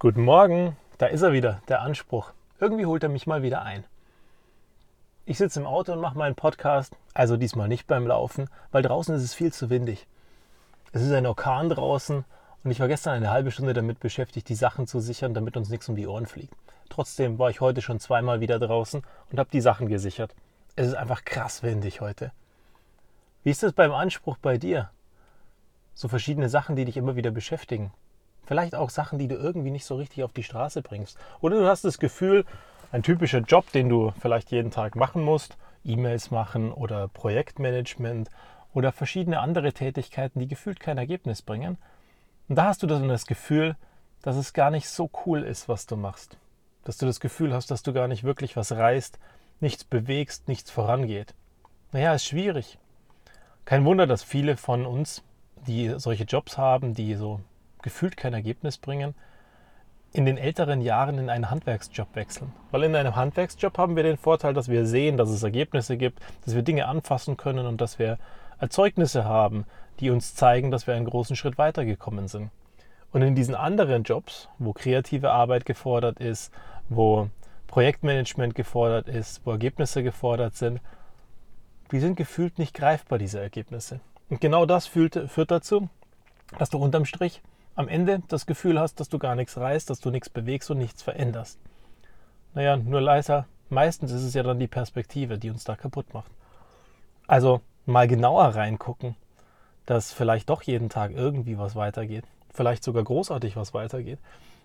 Guten Morgen, da ist er wieder, der Anspruch. Irgendwie holt er mich mal wieder ein. Ich sitze im Auto und mache meinen Podcast, also diesmal nicht beim Laufen, weil draußen ist es viel zu windig. Es ist ein Orkan draußen und ich war gestern eine halbe Stunde damit beschäftigt, die Sachen zu sichern, damit uns nichts um die Ohren fliegt. Trotzdem war ich heute schon zweimal wieder draußen und habe die Sachen gesichert. Es ist einfach krass windig heute. Wie ist es beim Anspruch bei dir? So verschiedene Sachen, die dich immer wieder beschäftigen. Vielleicht auch Sachen, die du irgendwie nicht so richtig auf die Straße bringst. Oder du hast das Gefühl, ein typischer Job, den du vielleicht jeden Tag machen musst, E-Mails machen oder Projektmanagement oder verschiedene andere Tätigkeiten, die gefühlt kein Ergebnis bringen. Und da hast du dann das Gefühl, dass es gar nicht so cool ist, was du machst. Dass du das Gefühl hast, dass du gar nicht wirklich was reißt, nichts bewegst, nichts vorangeht. Naja, ist schwierig. Kein Wunder, dass viele von uns, die solche Jobs haben, die so gefühlt kein Ergebnis bringen, in den älteren Jahren in einen Handwerksjob wechseln. Weil in einem Handwerksjob haben wir den Vorteil, dass wir sehen, dass es Ergebnisse gibt, dass wir Dinge anfassen können und dass wir Erzeugnisse haben, die uns zeigen, dass wir einen großen Schritt weitergekommen sind. Und in diesen anderen Jobs, wo kreative Arbeit gefordert ist, wo Projektmanagement gefordert ist, wo Ergebnisse gefordert sind, die sind gefühlt nicht greifbar, diese Ergebnisse. Und genau das führt, führt dazu, dass du unterm Strich am Ende das Gefühl hast, dass du gar nichts reißt, dass du nichts bewegst und nichts veränderst. Naja, nur leiser, meistens ist es ja dann die Perspektive, die uns da kaputt macht. Also mal genauer reingucken, dass vielleicht doch jeden Tag irgendwie was weitergeht, vielleicht sogar großartig was weitergeht.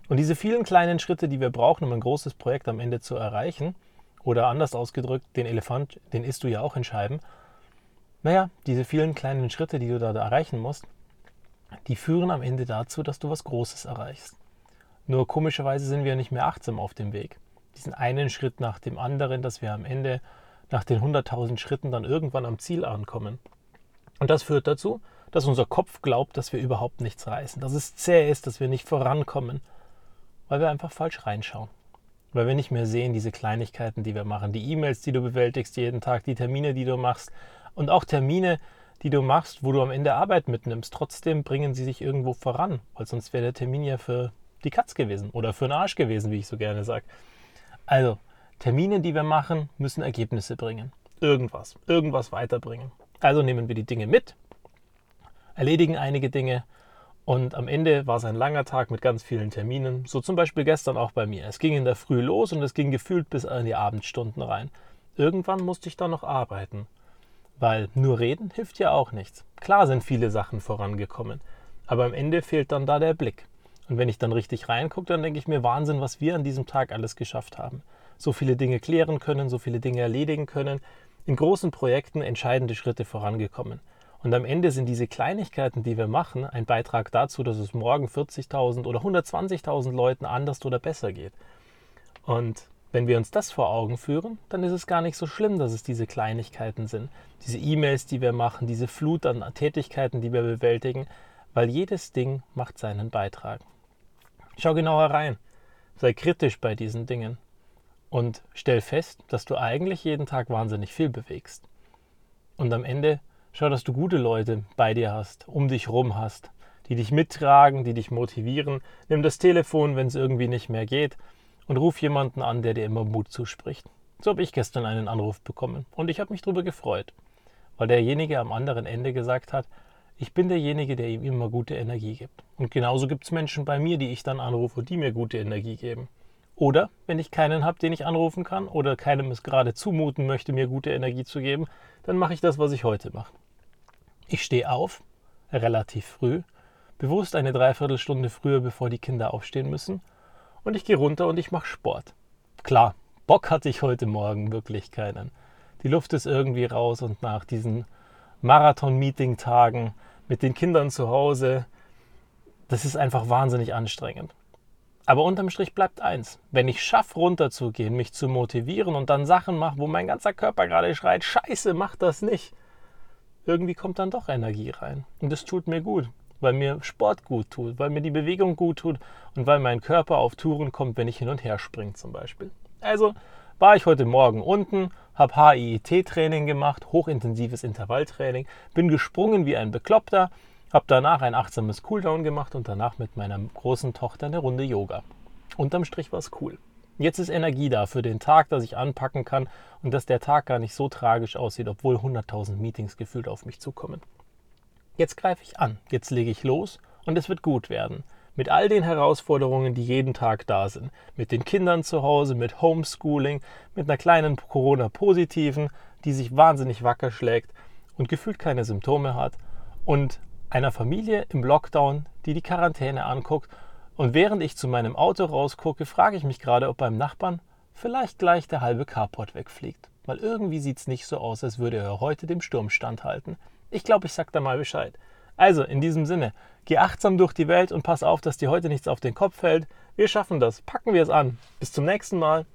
Und diese vielen kleinen Schritte, die wir brauchen, um ein großes Projekt am Ende zu erreichen, oder anders ausgedrückt, den Elefant, den isst du ja auch in Scheiben. Naja, diese vielen kleinen Schritte, die du da, da erreichen musst, die führen am Ende dazu, dass du was Großes erreichst. Nur komischerweise sind wir nicht mehr achtsam auf dem Weg. Diesen einen Schritt nach dem anderen, dass wir am Ende nach den 100.000 Schritten dann irgendwann am Ziel ankommen. Und das führt dazu, dass unser Kopf glaubt, dass wir überhaupt nichts reißen, dass es zäh ist, dass wir nicht vorankommen, weil wir einfach falsch reinschauen. Weil wir nicht mehr sehen, diese Kleinigkeiten, die wir machen, die E-Mails, die du bewältigst jeden Tag, die Termine, die du machst und auch Termine, die du machst, wo du am Ende Arbeit mitnimmst, trotzdem bringen sie sich irgendwo voran, weil sonst wäre der Termin ja für die Katz gewesen oder für den Arsch gewesen, wie ich so gerne sage. Also, Termine, die wir machen, müssen Ergebnisse bringen. Irgendwas, irgendwas weiterbringen. Also nehmen wir die Dinge mit, erledigen einige Dinge und am Ende war es ein langer Tag mit ganz vielen Terminen, so zum Beispiel gestern auch bei mir. Es ging in der Früh los und es ging gefühlt bis in die Abendstunden rein. Irgendwann musste ich dann noch arbeiten. Weil nur reden hilft ja auch nichts. Klar sind viele Sachen vorangekommen, aber am Ende fehlt dann da der Blick. Und wenn ich dann richtig reingucke, dann denke ich mir Wahnsinn, was wir an diesem Tag alles geschafft haben. So viele Dinge klären können, so viele Dinge erledigen können, in großen Projekten entscheidende Schritte vorangekommen. Und am Ende sind diese Kleinigkeiten, die wir machen, ein Beitrag dazu, dass es morgen 40.000 oder 120.000 Leuten anders oder besser geht. Und wenn wir uns das vor Augen führen, dann ist es gar nicht so schlimm, dass es diese Kleinigkeiten sind. Diese E-Mails, die wir machen, diese Flut an Tätigkeiten, die wir bewältigen, weil jedes Ding macht seinen Beitrag. Schau genauer rein. Sei kritisch bei diesen Dingen und stell fest, dass du eigentlich jeden Tag wahnsinnig viel bewegst. Und am Ende schau, dass du gute Leute bei dir hast, um dich rum hast, die dich mittragen, die dich motivieren. Nimm das Telefon, wenn es irgendwie nicht mehr geht und ruf jemanden an, der dir immer Mut zuspricht. So habe ich gestern einen Anruf bekommen und ich habe mich darüber gefreut, weil derjenige am anderen Ende gesagt hat, ich bin derjenige, der ihm immer gute Energie gibt. Und genauso gibt es Menschen bei mir, die ich dann anrufe, die mir gute Energie geben. Oder wenn ich keinen habe, den ich anrufen kann oder keinem es gerade zumuten möchte, mir gute Energie zu geben, dann mache ich das, was ich heute mache. Ich stehe auf, relativ früh, bewusst eine Dreiviertelstunde früher, bevor die Kinder aufstehen müssen und ich gehe runter und ich mache Sport. Klar, Bock hatte ich heute Morgen wirklich keinen. Die Luft ist irgendwie raus und nach diesen Marathon-Meeting-Tagen mit den Kindern zu Hause, das ist einfach wahnsinnig anstrengend. Aber unterm Strich bleibt eins. Wenn ich schaffe, runterzugehen, mich zu motivieren und dann Sachen mache, wo mein ganzer Körper gerade schreit, scheiße, mach das nicht. Irgendwie kommt dann doch Energie rein. Und das tut mir gut weil mir Sport gut tut, weil mir die Bewegung gut tut und weil mein Körper auf Touren kommt, wenn ich hin und her springe zum Beispiel. Also war ich heute Morgen unten, habe HIIT-Training gemacht, hochintensives Intervalltraining, bin gesprungen wie ein Bekloppter, habe danach ein achtsames Cooldown gemacht und danach mit meiner großen Tochter eine Runde Yoga. Unterm Strich war es cool. Jetzt ist Energie da für den Tag, dass ich anpacken kann und dass der Tag gar nicht so tragisch aussieht, obwohl 100.000 Meetings gefühlt auf mich zukommen. Jetzt greife ich an, jetzt lege ich los und es wird gut werden. Mit all den Herausforderungen, die jeden Tag da sind. Mit den Kindern zu Hause, mit Homeschooling, mit einer kleinen Corona-Positiven, die sich wahnsinnig wacker schlägt und gefühlt keine Symptome hat. Und einer Familie im Lockdown, die die Quarantäne anguckt. Und während ich zu meinem Auto rausgucke, frage ich mich gerade, ob beim Nachbarn vielleicht gleich der halbe Carport wegfliegt. Weil irgendwie sieht es nicht so aus, als würde er heute dem Sturm standhalten. Ich glaube, ich sag da mal Bescheid. Also, in diesem Sinne, geh achtsam durch die Welt und pass auf, dass dir heute nichts auf den Kopf fällt. Wir schaffen das. Packen wir es an. Bis zum nächsten Mal.